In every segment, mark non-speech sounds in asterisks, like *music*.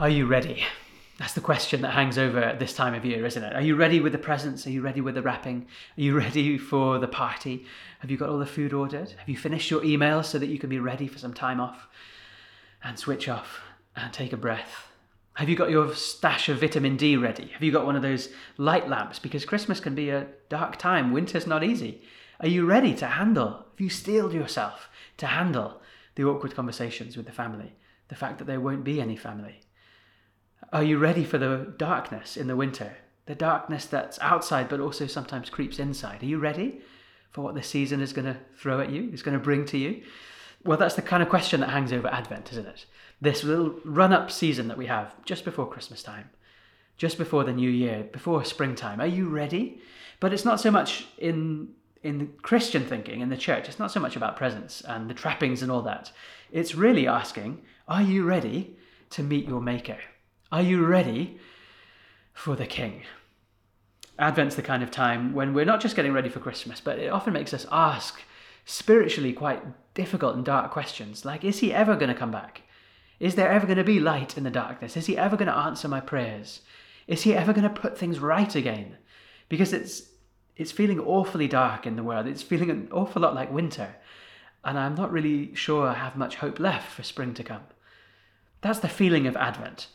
Are you ready? That's the question that hangs over at this time of year, isn't it? Are you ready with the presents? Are you ready with the wrapping? Are you *laughs* ready for the party? Have you got all the food ordered? Have you finished your emails so that you can be ready for some time off and switch off and take a breath? Have you got your stash of vitamin D ready? Have you got one of those light lamps? Because Christmas can be a dark time. Winter's not easy. Are you ready to handle? Have you steeled yourself to handle the awkward conversations with the family? The fact that there won't be any family? Are you ready for the darkness in the winter? The darkness that's outside but also sometimes creeps inside. Are you ready for what the season is going to throw at you, is going to bring to you? Well, that's the kind of question that hangs over Advent, isn't it? This little run up season that we have just before Christmas time, just before the new year, before springtime. Are you ready? But it's not so much in in Christian thinking in the church, it's not so much about presents and the trappings and all that. It's really asking, are you ready to meet your maker? Are you ready for the King? Advent's the kind of time when we're not just getting ready for Christmas, but it often makes us ask spiritually quite difficult and dark questions like, is he ever going to come back? Is there ever going to be light in the darkness? Is he ever going to answer my prayers? Is he ever going to put things right again? Because it's it's feeling awfully dark in the world. It's feeling an awful lot like winter. And I'm not really sure I have much hope left for spring to come. That's the feeling of Advent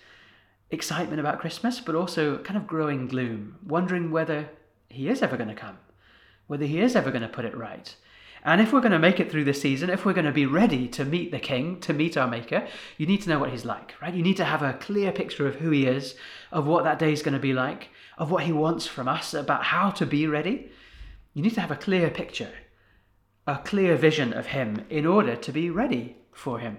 excitement about Christmas, but also kind of growing gloom, wondering whether he is ever going to come, whether he is ever going to put it right. And if we're going to make it through the season, if we're going to be ready to meet the King, to meet our Maker, you need to know what he's like, right? You need to have a clear picture of who he is, of what that day is going to be like, of what he wants from us, about how to be ready. You need to have a clear picture, a clear vision of him in order to be ready for him.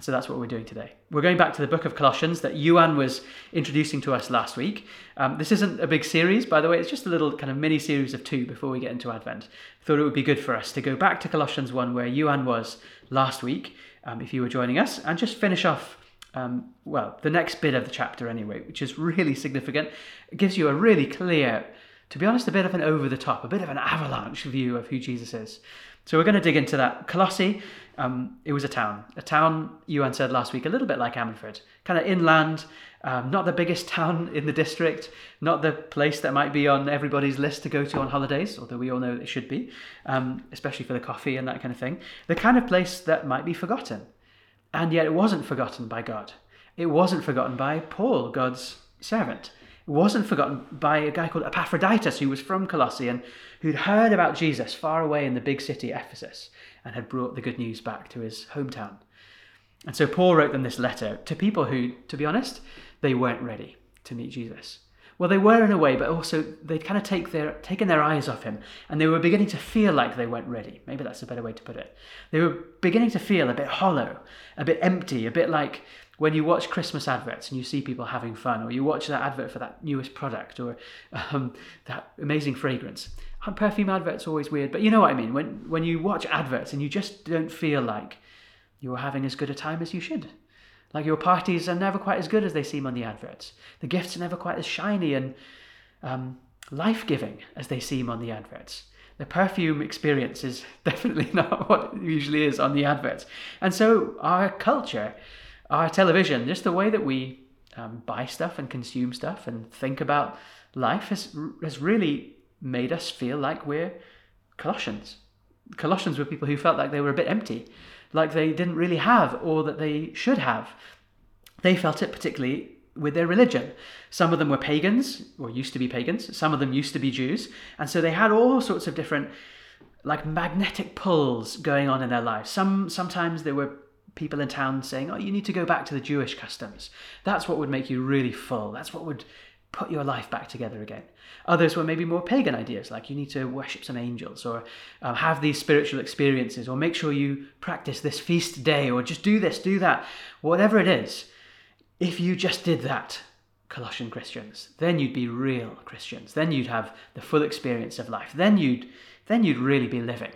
So that's what we're doing today. We're going back to the book of Colossians that Yuan was introducing to us last week. Um, this isn't a big series, by the way, it's just a little kind of mini series of two before we get into Advent. Thought it would be good for us to go back to Colossians 1, where Yuan was last week, um, if you were joining us, and just finish off. Um, well, the next bit of the chapter, anyway, which is really significant. It gives you a really clear, to be honest, a bit of an over the top, a bit of an avalanche view of who Jesus is. So we're going to dig into that. Colossae um, it was a town. A town, Yuan said last week, a little bit like Ammanford, kind of inland, um, not the biggest *laughs* town in the district, not the place that might be on everybody's list to go to on holidays, although we all know it should be, um, especially for the coffee and that kind of thing. The kind of place that might be forgotten. And yet it wasn't forgotten by God. It wasn't forgotten by Paul, God's servant. Wasn't forgotten by a guy called Epaphroditus, who was from Colossae and who'd heard about Jesus far away in the big city, Ephesus and had brought the good news back to his hometown. And so Paul wrote them this letter to people who, to be honest, they weren't ready to meet Jesus. Well, they were in a way, but also they'd kind of take their, taken their eyes off him and they were beginning to feel like they weren't ready. Maybe that's a better way to put it. They were beginning to feel a bit hollow, a bit empty, a bit like when you watch Christmas adverts and you see people having fun, or you watch that advert for that newest product or um, that amazing fragrance. Perfume adverts are always weird, but you know what I mean. When when you watch adverts and you just don't feel like you're having as good a time as you should. Like your parties are never quite as good as they seem on the adverts. The gifts are never quite as shiny and um, life giving as they seem on the adverts. The perfume experience is *laughs* definitely not what it usually is on the adverts. And so our culture our television, just the way that we um, buy stuff and consume stuff and think about life has, has really made us feel like we're Colossians. Colossians were people who felt like they were a bit empty, like they didn't really have all that they should have. They felt it particularly with their religion. Some of them were pagans, or used to be pagans, some of them used to be Jews, and so they had all sorts of different like magnetic pulls going on in their lives. Some sometimes they were people in town saying, oh, you need to go back to the Jewish customs. That's what would make you really full. That's what would put your life back together again. Others were maybe more pagan ideas, like you need to worship some angels or um, have these spiritual experiences or make sure you practice this feast day or just do this, do that. Whatever it is, if you just did that, Colossian Christians, then you'd be real Christians. Then you'd have the full experience of life. Then you'd then you'd really be living.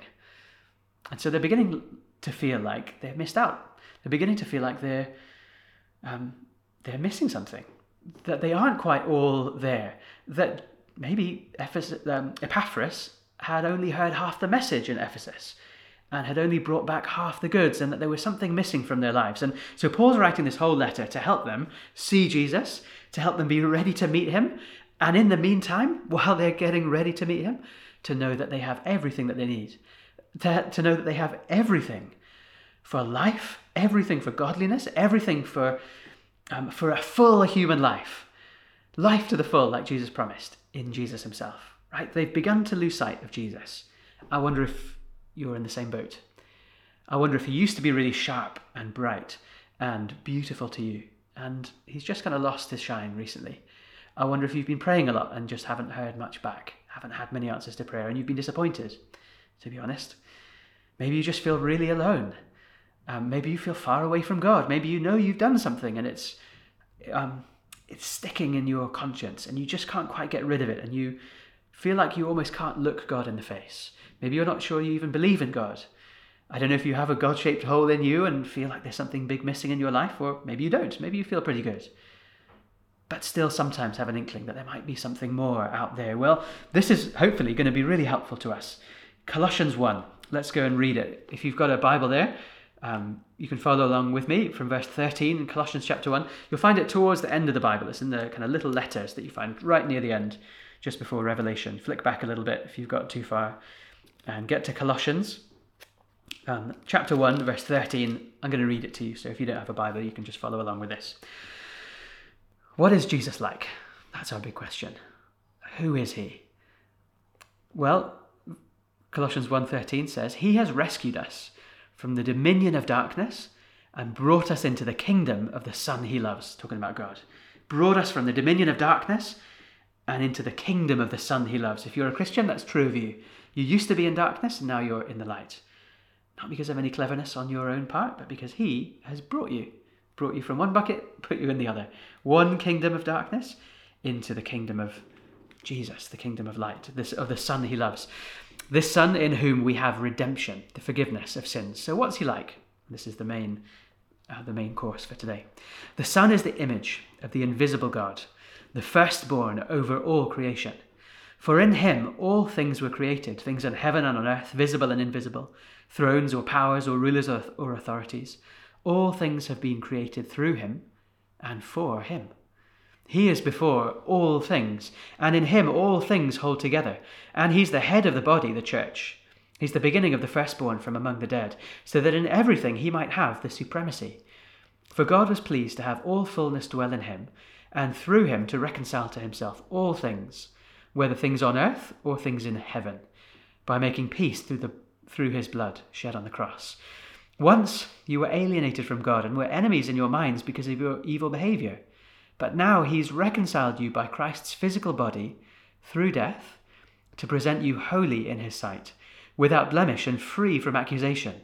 And so they're beginning to feel like they've missed out they're beginning to feel like they're um, they're missing something, that they aren't quite all there. That maybe Ephesus, um, Epaphras had only heard half the message in Ephesus, and had only brought back half the goods and that there was something missing from their lives. And so Paul's writing this whole letter to help them see Jesus, to help them be ready to meet him. And in the meantime, while they're getting ready to meet him, to know that they have everything that they need, to, to know that they have everything for life, everything for godliness, everything for, um, for a full human life. Life to the full, like Jesus promised in Jesus himself. Right? They've begun to lose sight of Jesus. I wonder if you're in the same boat. I wonder if he used to be really sharp and bright and beautiful to you, and he's just kind of lost his shine recently. I wonder if you've been praying a lot and just haven't heard much back, haven't had many answers to prayer, and you've been disappointed, to be honest. Maybe you just feel really alone. Um, maybe you feel far away from God. Maybe you know you've done something and it's um, it's sticking in your conscience, and you just can't quite get rid of it, and you feel like you almost can't look God in the face. Maybe you're not sure you even believe in God. I don't know if you have a God shaped hole in you and feel like there's something big missing in your life, or maybe you don't. Maybe you feel pretty good. But still, sometimes have an inkling that there might be something more out there. Well, this is hopefully going to be really helpful to us. Colossians 1. Let's go and read it. If you've got a Bible there, um, you can follow along with me from verse 13 in Colossians chapter 1. You'll find it towards the end of the Bible. It's in the kind of little letters that you find right near the end, just before Revelation. Flick back a little bit if you've got too far and get to Colossians um, chapter 1, verse 13. I'm going to read it to you, so if you don't have a Bible, you can just follow along with this. What is Jesus like? That's our big question. Who is he? Well, Colossians 1:13 says, "He has rescued us from the dominion of darkness and brought us into the kingdom of the Son he loves." Talking about God. Brought us from the dominion of darkness and into the kingdom of the Son he loves. If you're a Christian, that's true of you. You used to be in darkness, and now you're in the light. Not because of any cleverness on your own part, but because He has brought you. Brought you from one bucket, put you in the other. One kingdom of darkness into the kingdom of Jesus, the kingdom of light, this, of the Son He loves. This Son in whom we have redemption, the forgiveness of sins. So, what's He like? This is the main, uh, the main course for today. The Son is the image of the invisible God, the firstborn over all creation. For in him all things were created, things in heaven and on earth, visible and invisible, thrones or powers or rulers or, or authorities. All things have been created through him and for him. He is before all things, and in him all things hold together. And he's the head of the body, the church. He's the beginning of the firstborn from among the dead, so that in everything he might have the supremacy. For God was pleased to have all fullness dwell in him, and through him to reconcile to himself all things whether things on earth or things in heaven, by making peace through, the, through his blood shed on the cross. Once you were alienated from God and were enemies in your minds because of your evil behavior. But now he's reconciled you by Christ's physical body through death to present you holy in his sight, without blemish and free from accusation.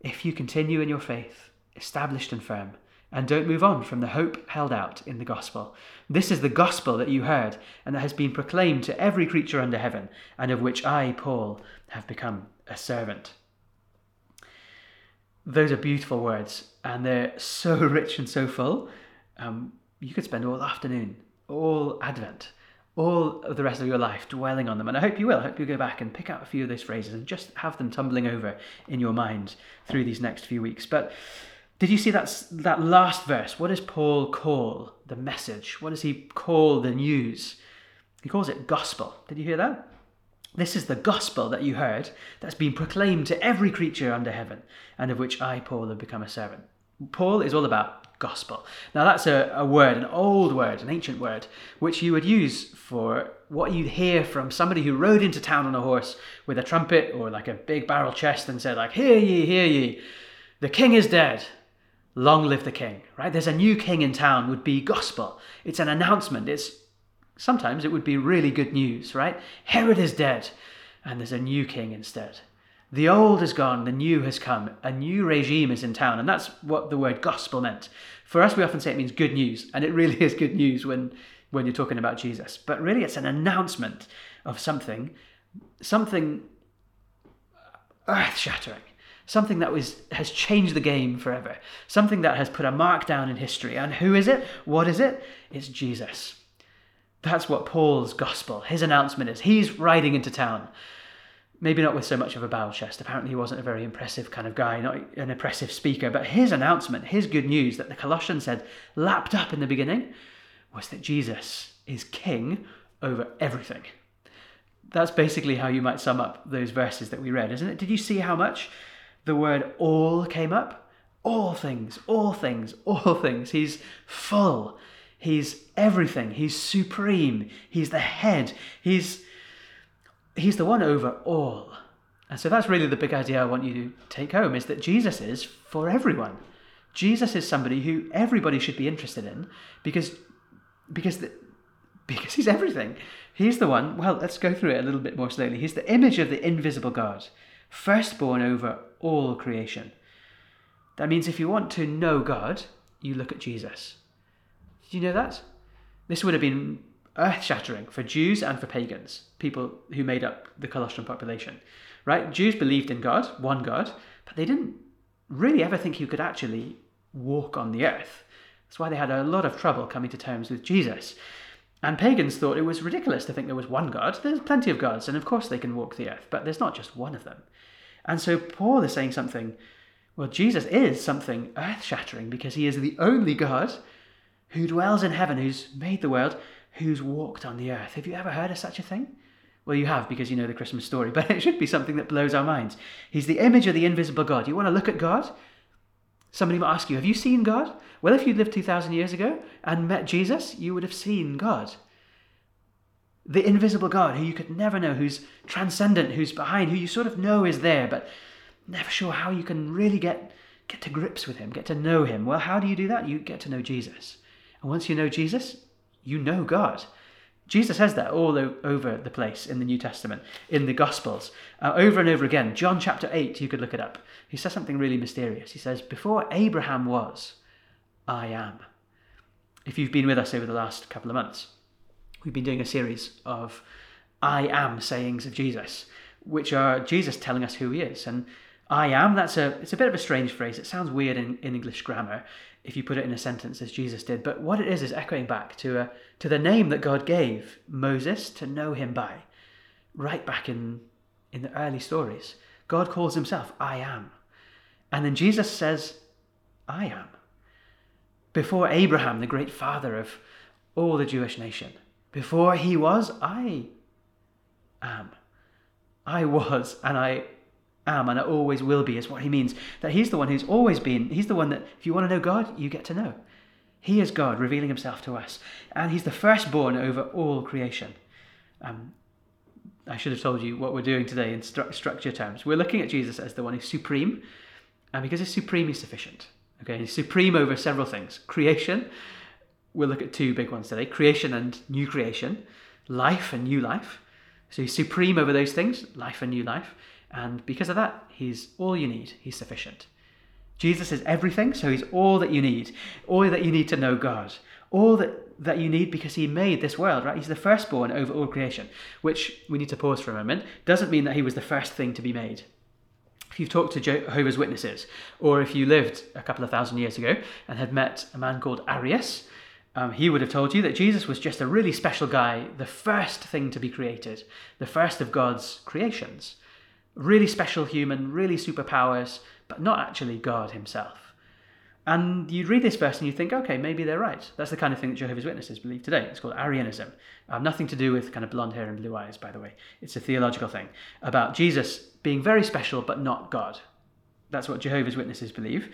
If you continue in your faith, established and firm, and don't move on from the hope held out in the gospel. This is the gospel that you heard and that has been proclaimed to every creature under heaven, and of which I, Paul, have become a servant. Those are beautiful words, and they're so *laughs* rich and so full. Um, you could spend all afternoon, all Advent, all of the rest of your life dwelling on them. And I hope you will. I hope you go back and pick out a few of those phrases and just have them tumbling over in your mind through these next few weeks. But did you see that, that last verse? What does Paul call the message? What does he call the news? He calls it gospel. Did you hear that? This is the gospel that you heard that's been proclaimed to every creature under heaven, and of which I, Paul, have become a servant. Paul is all about gospel. Now, that's a, a word, an old word, an ancient word, which you would use for what you'd hear from somebody who rode into town on a horse with a trumpet or like a big barrel chest and said, like, Hear ye, hear ye, the king is dead long live the king, right? There's a new king in town would be gospel. It's an announcement. It's sometimes it would be really good news, right? Herod is dead and there's a new king instead. The old is gone, the new has come. A new regime is in town, and that's what the word gospel meant. For us, we often say it means good news, and it really *laughs* is good news when, when you're talking about Jesus. But really, it's an announcement of something, something earth shattering, something that was has changed the game forever, something that has put a mark down in history. And who is it? What is it? It's Jesus. That's what Paul's gospel, his announcement is. He's riding into town. Maybe not with so much of a barrel chest. Apparently, he wasn't a very impressive kind of guy, not an impressive speaker. But his announcement, his good news that the Colossians had lapped up in the beginning, was that Jesus is king over everything. That's basically how you might sum up those verses that we read, isn't it? Did you see how much the word all came up? All things, all things, all things. He's full. He's everything. He's supreme. He's the head. He's he's the one over all. And so that's really the big idea I want you to take home is that Jesus is for everyone. Jesus is somebody who everybody should be interested in because because the, *laughs* because he's everything. He's the one, well, let's go through it a little bit more slowly. He's the image of the invisible God, firstborn over all creation. That means if you want to know God, you look at Jesus. Did you know that? This would have been earth shattering for Jews and for pagans, people who made up the Colossian population. Right? Jews believed in God, one God, but they didn't really ever think he could actually walk on the earth. That's why they had a lot of trouble coming to terms with Jesus. And pagans thought it was ridiculous to think there was one God. There's plenty of gods, and of course they can walk the earth, but there's not just one of them. And so Paul is saying something, well, Jesus is something earth shattering because he is the only God who dwells in heaven, who's made the world, who's walked on the earth. Have you ever heard of such a thing? Well, you have because you know the Christmas story, *laughs* but it should be something that blows our minds. He's the image of the invisible God. You want to look at God? Somebody might ask you, Have you seen God? Well, if you lived 2,000 years ago and met Jesus, you would have seen God. The invisible God who you could never know, who's transcendent, who's behind, who you sort of know is there, but never sure how you can really get, get to grips with him, get to know him. Well, how do you do that? You get to know Jesus. And once you know Jesus, you know God. Jesus says that all over the place in the New Testament, in the Gospels, uh, over and over again. John chapter 8, you could look it up. He says something really mysterious. He says, Before Abraham was, I am. If you've been with us over the last couple of months, we've been doing a series of I am sayings of Jesus, which are Jesus telling us who he is. And I am, that's a it's a bit of a strange phrase. It sounds weird in, in English grammar if you put it in a sentence as Jesus did. But what it is is echoing back to a, to the name that God gave Moses to know him by, right back in in the early stories. God calls himself I am. And then Jesus says, I am. Before Abraham, the great father of all the Jewish nation, before he was, I am. I was, and I am and I always will be is what he means. That he's the one who's always been. He's the one that, if you want to know God, you get to know. He is God revealing himself to us. And he's the firstborn over all creation. Um, I should have told you what we're doing today in stru- structure terms. We're looking at Jesus as the one who's supreme. And because he's supreme, he's sufficient. Okay, he's supreme over several things. Creation, we'll look at two big ones today creation and new creation, life and new life. So he's supreme over those things, life and new life. And because of that, he's all you need. He's sufficient. Jesus is everything, so he's all that you need. All that you need to know God. All that, that you need because he made this world, right? He's the firstborn over all creation, which we need to pause for a moment. Doesn't mean that he was the first thing to be made. If you've talked to Jehovah's Witnesses, or if you lived a couple of thousand years ago and had met a man called Arius, um, he would have told you that Jesus was just a really special guy, the first thing to be created, the first of God's creations really special human, really superpowers, but not actually God himself. And you read this verse and you think, okay, maybe they're right. That's the kind of thing that Jehovah's Witnesses believe today. It's called Arianism. Um, nothing to do with kind of blonde hair and blue eyes, by the way. It's a theological thing about Jesus being very special but not God. That's what Jehovah's Witnesses believe.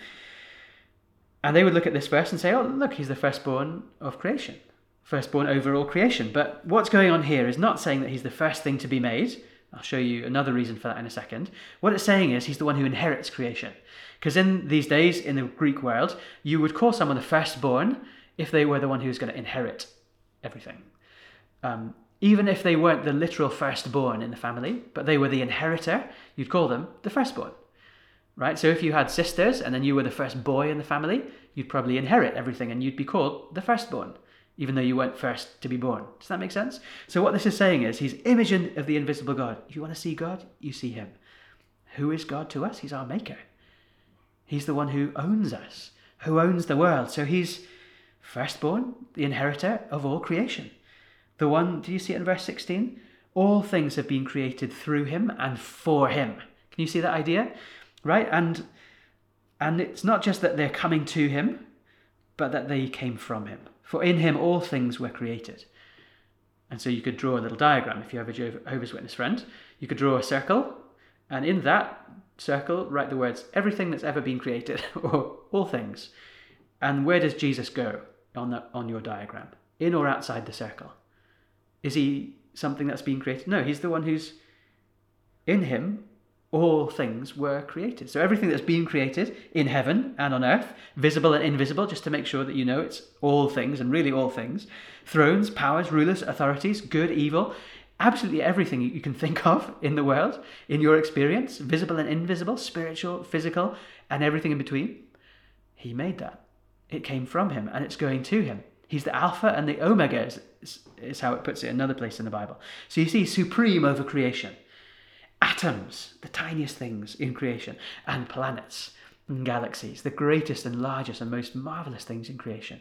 And they would look at this verse and say, oh, look, he's the firstborn of creation, firstborn over all creation. But what's going on here is not saying that he's the first thing to be made I'll show you another reason for that in a second. What it's saying is he's the one who inherits creation. Because in these days, in the Greek world, you would call someone the firstborn if they were the one who was going to inherit everything. Um, even if they weren't the literal firstborn in the family, but they were the inheritor, you'd call them the firstborn. Right? So if you had sisters and then you were the first boy in the family, you'd probably inherit everything and you'd be called the firstborn even though you weren't first to be born. Does that make sense? So, what this is saying is, He's image of the invisible God. If you want to see God, you see Him. Who is God to us? He's our Maker. He's the one who owns us, who owns the world. So, He's firstborn, the inheritor of all creation. The one, do you see it in verse 16? All things have been created through him and for him. Can you see that idea? Right? And and it's not just that they're coming to him, but that they came from him. For in him all things were created. And so you could draw a little diagram if you have a Jehovah's Witness friend. You could draw a circle, and in that circle, write the words everything that's ever been created, *laughs* or all things. And where does Jesus go on, that, on your diagram? In or outside the circle? Is he something that's been created? No, he's the one who's in him all things were created. So everything that's been created in heaven and on earth, visible and invisible, just to make sure that you know it's all things and really all things thrones, powers, rulers, authorities, good, evil, absolutely everything you can think *laughs* of in the world, in your experience, visible and invisible, spiritual, physical, and everything in between. He made that. It came from him and it's going to him. He's the Alpha and the Omega, is, is how it puts it another place in the Bible. So you see, supreme over creation atoms, the tiniest things in creation, and planets and galaxies, the greatest and largest and most marvelous things in creation.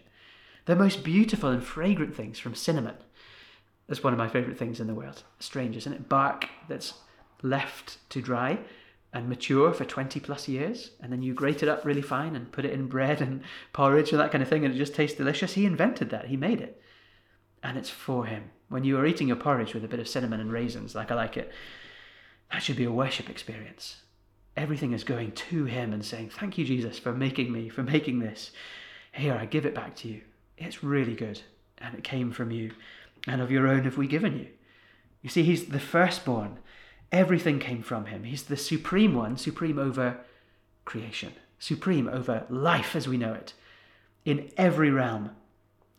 The most beautiful and fragrant things from cinnamon. That's one of my favourite things in the world. Strange, isn't it? Bark that's left to dry and mature for 20 plus years, and then you grate it up really fine and put it in bread and *laughs* porridge and that kind of thing, and it just tastes delicious. He invented that, he made it. And it's for him. When you are eating your porridge with a bit of cinnamon and raisins, like I like it, that should be a worship experience. Everything is going to Him and saying, Thank you, Jesus, for making me, for making this. Here, I give it back to you. It's really good. And it came from you. And of your own have we given you. You see, He's the firstborn. Everything came from Him. He's the supreme one, supreme over creation, supreme over life as we know it, in every realm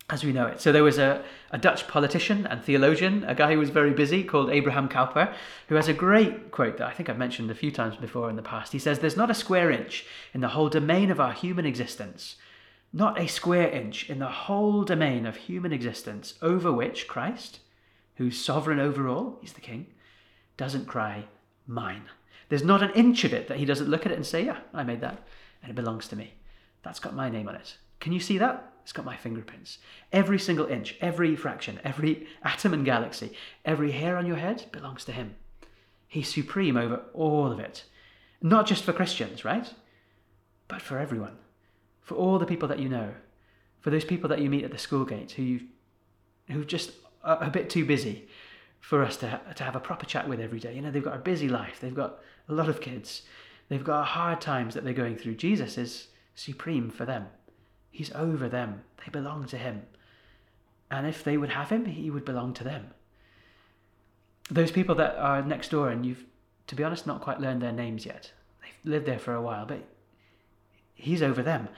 as we know it. So there was a, a Dutch politician and theologian, a guy who was very busy called Abraham Kuyper, who has a great quote that I think I've mentioned a few times before in the past. He says, There's not a square inch in the whole domain of our human existence, not a square inch in the whole domain of human existence over which Christ, who's sovereign over all, he's the king, doesn't cry, Mine. There's not an inch of it that he doesn't look at it and say, Yeah, I made that, and it belongs to me. That's got my name on it. Can you see that? It's got my fingerprints. Every single inch, every fraction, every *laughs* atom and galaxy, every hair on your head belongs to Him. He's supreme over all of it. Not just for Christians, right? But for everyone. For all the people that you know. For those people that you meet at the school gate who, you, who just are a bit too busy for us to, to have a proper chat with every day. You know, they've got a busy life, they've got a lot of kids, they've got hard times that they're going through. Jesus is supreme for them. He's over them. They belong to him. And if they would have him, he would belong to them. Those people that are next door and you've, to be honest, not quite learned their names yet. They've lived there for a while, but he's over them.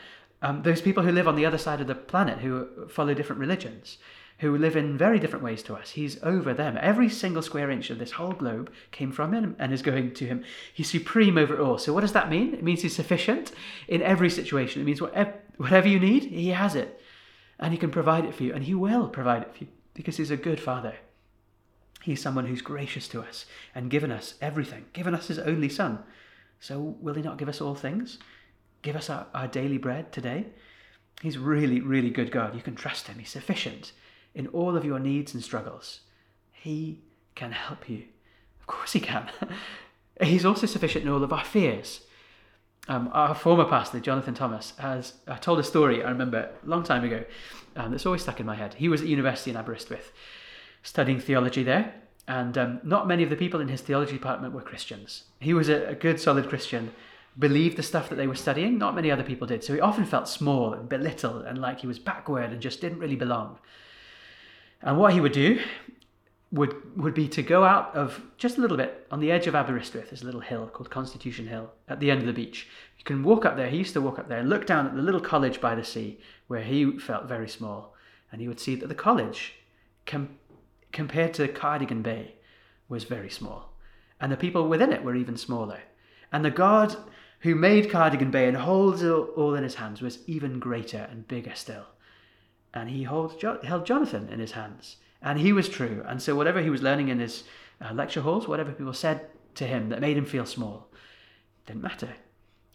Um, those people who live on the other side of the planet, who follow different religions, who live in very different ways to us. He's over them. Every single square inch of this whole globe came from him and is going to him. He's supreme over all. So, what does that mean? It means he's sufficient in every situation. It means whatever, you need, he has it. And he can provide it for you. And he will provide it for you because he's a good father. He's someone who's gracious to us and given us everything, given us his only son. So, will he not give us all things? Give us our, our daily bread today? He's really, really good God. You can trust him. He's sufficient in all of your needs and struggles. He can help you. Of course, He can. *laughs* He's also sufficient in all of our fears. Um, our former pastor, Jonathan Thomas, has uh, told a story I remember a long time ago um, that's always stuck in my head. He was at university in Aberystwyth studying theology there, and um, not many of the people in his theology department were Christians. He was a, a good, solid Christian, believed the stuff that they were studying. Not many other people did. So he often felt small and belittled and like he was backward and just didn't really belong. And what he would do would would be to go out of just a little bit on the edge of Aberystwyth. There's a little hill called Constitution Hill at the end of the beach. You can walk up there. He used to walk up there and look down at the little college by the sea where he felt very small, and he would see that the college, com- compared to Cardigan Bay, was very small, and the people within it were even smaller. And the God who made Cardigan Bay and holds it all in his hands was even greater and bigger still and he held, held Jonathan in his hands. And he was true. And so, whatever he was learning in his uh, lecture halls, whatever people said to him that made him feel small, didn't matter.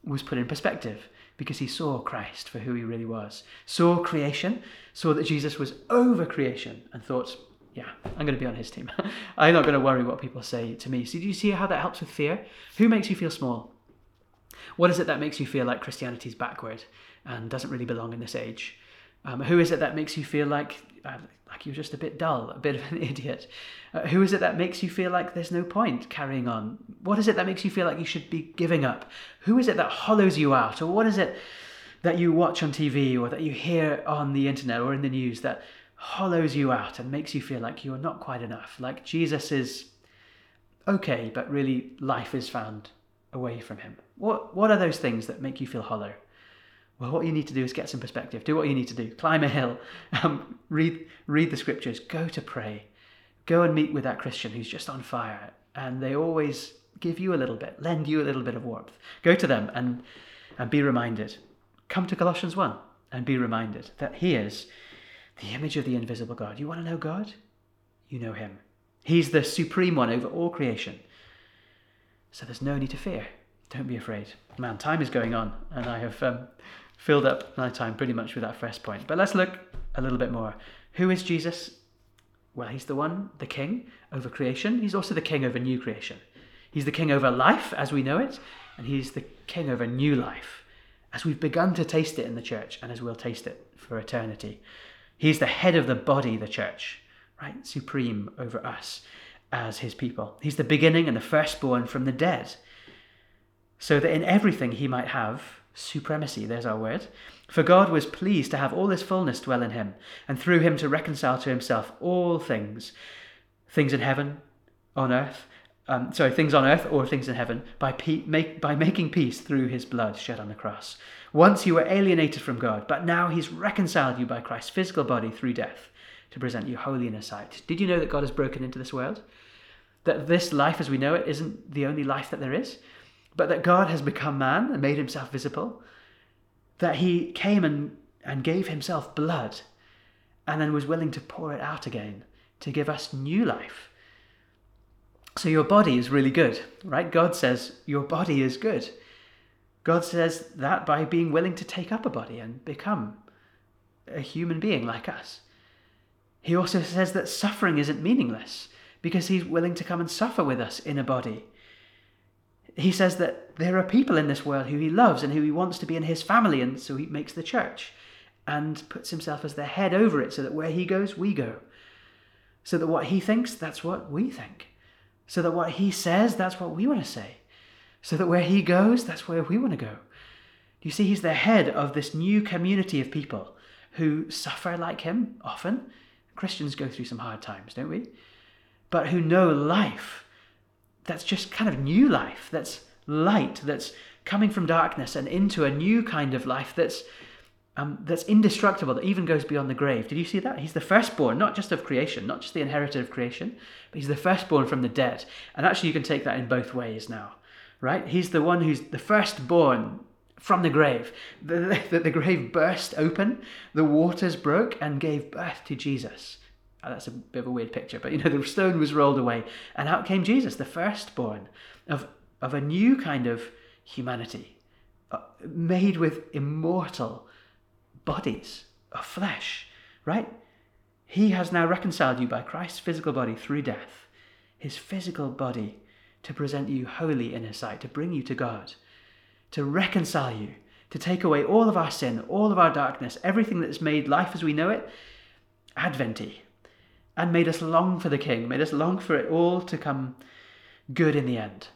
It was put in perspective because he saw Christ for who he really was, saw creation, saw that Jesus was over creation, and thought, Yeah, I'm going to be on his team. *laughs* I'm not going to worry what people say to me. So, do you see how that helps with fear? Who makes you feel small? What is it that makes you feel like Christianity is backward and doesn't really belong in this age? Um, who is it that makes you feel like uh, like you're just a bit dull, a bit of an *laughs* idiot? Uh, who is it that makes you feel like there's no point carrying on? What is it that makes you feel like you should be giving up? Who is it that hollows you out? Or what is it that you watch on TV or that you hear on the internet or in the news that hollows you out and makes you feel like you're not quite enough? Like Jesus is okay, but really life is found away from him. What, what are those things that make you feel hollow? Well, what you need to do is get some perspective. Do what you need to do. Climb a hill. *laughs* Um, read, read the scriptures. Go to pray. Go and meet with that Christian who's just on fire. And they always give you a little bit, lend you a little bit of warmth. Go to them and, and be reminded. Come to Colossians 1 and be reminded that He is the image of the invisible God. You want to know God? You know Him. He's the supreme one over all creation. So there's no need to fear. Don't be afraid. Man, time is going on, and I have um, filled up my time pretty much with that first point. But let's look a little bit more. Who is Jesus? Well, he's the one, the king over creation. He's also the king over new creation. He's the king over life as we know it, and he's the king over new life as we've begun to taste it in the church and as we'll taste it for eternity. He's the head of the body, the church, right? Supreme over us as his people. He's the beginning and the firstborn from the dead, so that in everything he might have supremacy, there's our word. For God was pleased to have all his fullness dwell in him, and through him to reconcile to himself all things, things in heaven, on earth, um, sorry, things on earth or things in heaven, by, pe- make, by making peace through his blood shed on the cross. Once you were alienated from God, but now he's reconciled you by Christ's physical body through death to present you holy in his sight. Did you know that God has broken into this world? That this life as we know it isn't the only life that there is? But that God has become man and made himself visible, that he came and, and gave himself blood and then was willing to pour it out again to give us new life. So your body is really good, right? God says your body is good. God says that by being willing to take up a body and become a human being like us. He also says that suffering isn't meaningless because he's willing to come and suffer with us in a body he says that there are people in this world who he loves and who he wants to be in his family, and so he makes the church and puts himself as the head over it so that where he goes, we go. So that what he thinks, that's what we think. So that what he says, that's what we want to say. So that where he goes, that's where we want to go. You see, he's the head of this new community of people who suffer like him often. Christians go through some hard times, don't we? But who know life that's just kind of new life, that's light, that's coming from darkness and into a new kind of life that's um, that's indestructible, that even goes beyond the grave. Did you see that? He's the firstborn, not just of creation, not just the inheritor of creation, but he's the firstborn from the dead. And actually, you can take that in both ways now, right? He's the one who's the firstborn from the grave. The, *laughs* the, the grave burst open, the waters broke, and gave birth to Jesus. Oh, that's a bit of a weird picture, but you know, *laughs* the stone was rolled away, and out came Jesus, the firstborn of, of a new kind of humanity, uh, made with immortal bodies of flesh, right? He has now reconciled you by Christ's physical body through death, his physical body to present you holy in his sight, to bring you to God, to reconcile you, to take away all of our sin, all of our darkness, everything that's made life as we know it adventy, and made us long for the King, made us long for it all to come good in the end.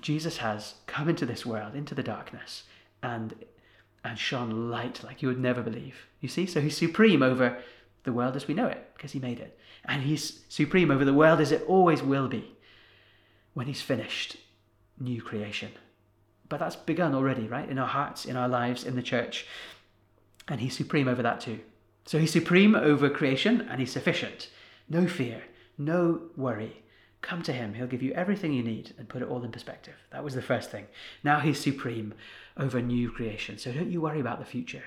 Jesus has come into this world, into the darkness, and and shone light like you would never believe. You see? So he's supreme over the world as we know it, because he made it. And he's supreme over the world as it always will be when he's finished new creation. But that's begun already, right? In our hearts, in our lives, in the church. And he's supreme over that too. So he's supreme over creation and he's sufficient. No fear, no worry. Come to him. He'll give you everything you need and put it all in perspective. That was the first thing. Now he's supreme over new creation. So don't you worry about the future.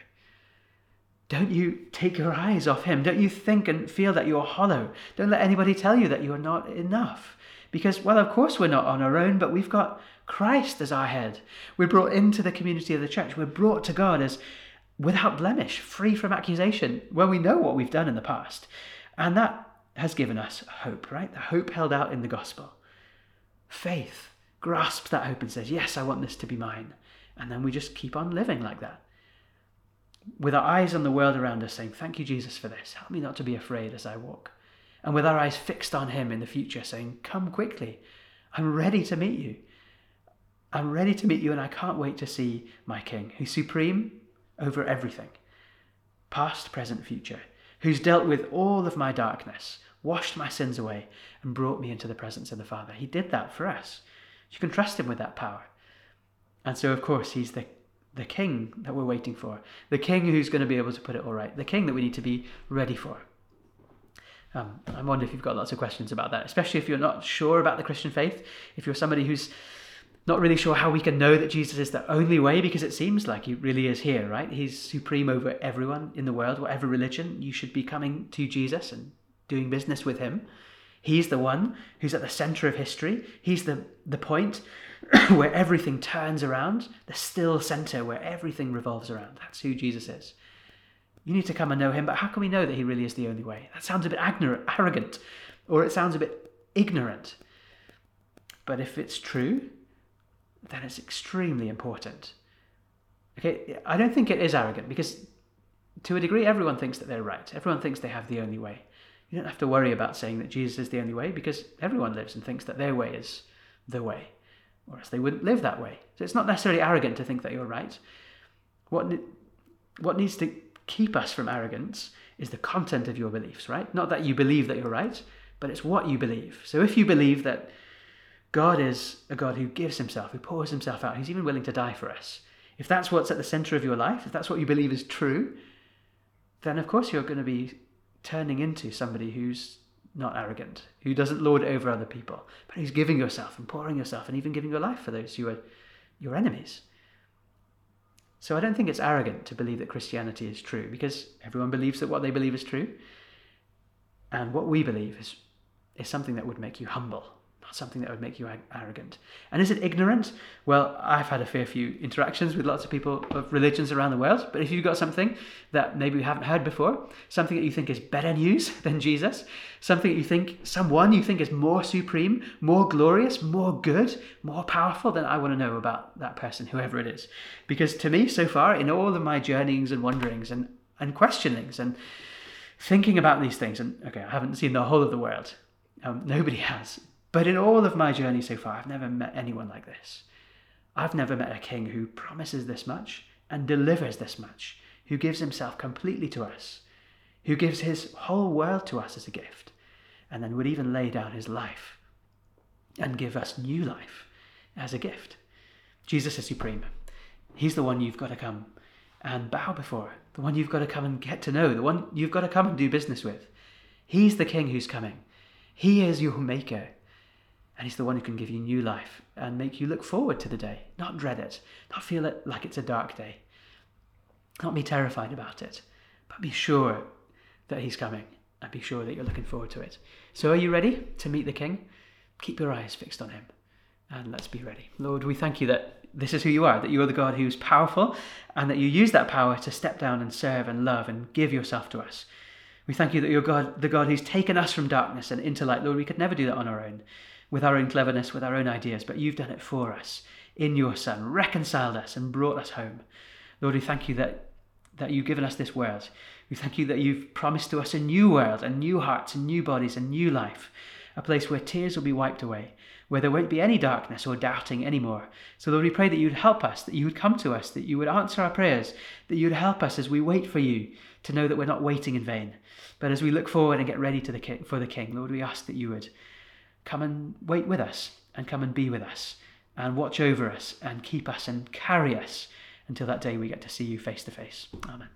Don't you take your eyes off him. Don't you think and feel that you're hollow. Don't let anybody tell you that you're not enough. Because, well, of course we're not on our own, but we've got Christ as our head. We're brought into the community of the church. We're brought to God as without blemish, free from accusation, when we know what we've done in the past. And that has given us hope, right? The hope held out in the gospel. Faith grasps that hope and says, Yes, I want this to be mine. And then we just keep on living like that. With our eyes on the world around us, saying, Thank you, Jesus, for this. Help me not to be afraid as I walk. And with our eyes fixed on Him in the future, saying, Come quickly. I'm ready to meet you. I'm ready to meet you, and I can't wait to see my King, who's supreme over everything past, present, future, who's dealt with all of my darkness, washed my sins away, and brought me into the presence of the Father. He did that for us. You can trust Him with that power. And so, of course, He's the, the King that we're waiting for, the King who's going to be able to put it all right, the King that we need to be ready for. Um, I wonder if you've got lots of questions about that, especially if you're not sure about the Christian faith, if you're somebody who's not really sure how we can know that Jesus is the only way because it seems like he really is here, right? He's supreme over everyone in the world, whatever religion. You should be coming to Jesus and doing business with him. He's the one who's at the center of history. He's the, the point *coughs* where everything turns around, the still center where everything revolves around. That's who Jesus is. You need to come and know him, but how can we know that he really is the only way? That sounds a bit arrogant, or it sounds a bit ignorant. But if it's true, then it's extremely important. Okay, I don't think it is arrogant because to a degree everyone thinks that they're right. Everyone thinks they have the only way. You don't have to worry about saying that Jesus is the only way because everyone lives and thinks that their way is the way, or else they wouldn't live that way. So it's not necessarily arrogant to think that you're right. What, what needs to keep us from arrogance is the content of your beliefs, right? Not that you believe that you're right, but it's what you believe. So if you believe that God is a God who gives himself, who pours himself out. He's even willing to die for us. If that's what's at the center of your life, if that's what you believe is true, then of course you're going to be turning into somebody who's not arrogant, who doesn't lord over other people, but who's giving yourself and pouring yourself and even giving your life for those who are your enemies. So I don't think it's arrogant to believe that Christianity is true because everyone believes that what they believe is true. And what we believe is, is something that would make you humble something that would make you arrogant. And is it ignorant? Well, I've had a fair few interactions with lots of people of religions around the world, but if you've got something that maybe you haven't heard before, something that you think is better news *laughs* than Jesus, something that you think, someone you think is more supreme, more glorious, more good, more powerful, then I want to know about that person, whoever it is. Because to me, so far, in all of my journeyings and wanderings and, and questionings and thinking about these things, and okay, I haven't seen the whole of the world. Um, nobody *laughs* has. But in all of my journey so far, I've never met anyone like this. I've never met a king who promises this much and delivers this much, who gives himself completely to us, who gives his whole world to us as a gift, and then would even lay down his life and give us new life as a gift. Jesus is supreme. He's the one you've got to come and bow before, the one you've got to come and get to know, the one you've got to come and do business with. He's the king who's coming. He is your maker. And He's the one who can give you new life and make you look forward to the day, not dread it, not feel it like it's a dark day, not be terrified about it, but be sure that He's coming and be sure that you're looking forward to it. So, are you ready to meet the King? Keep your eyes fixed on Him and let's be ready. Lord, we thank you that this is who you are, that you are the God who's powerful and that you use that power to step down and serve and love and give yourself to us. We thank you that you're God, the God who's taken us from darkness and into light. Lord, we could never do that on our own with our own cleverness, with our own ideas, but you've done it for us in your Son, reconciled us and brought us home. Lord, we thank you that, that you've given us this world. We thank you that you've promised to us a new world, and new hearts, and new bodies, and new life, a place where tears will be wiped away, where there won't be any darkness or doubting anymore. So, Lord, we pray that you'd help us, that you would come to us, that you would answer our prayers, that you'd help us as we wait for you to know that we're not waiting in vain. But as we look forward and get ready to the king, for the King, Lord, we ask that you would come and wait with us and come and be with us and watch over us and keep us and carry us until that day we get to see you face to face. Amen.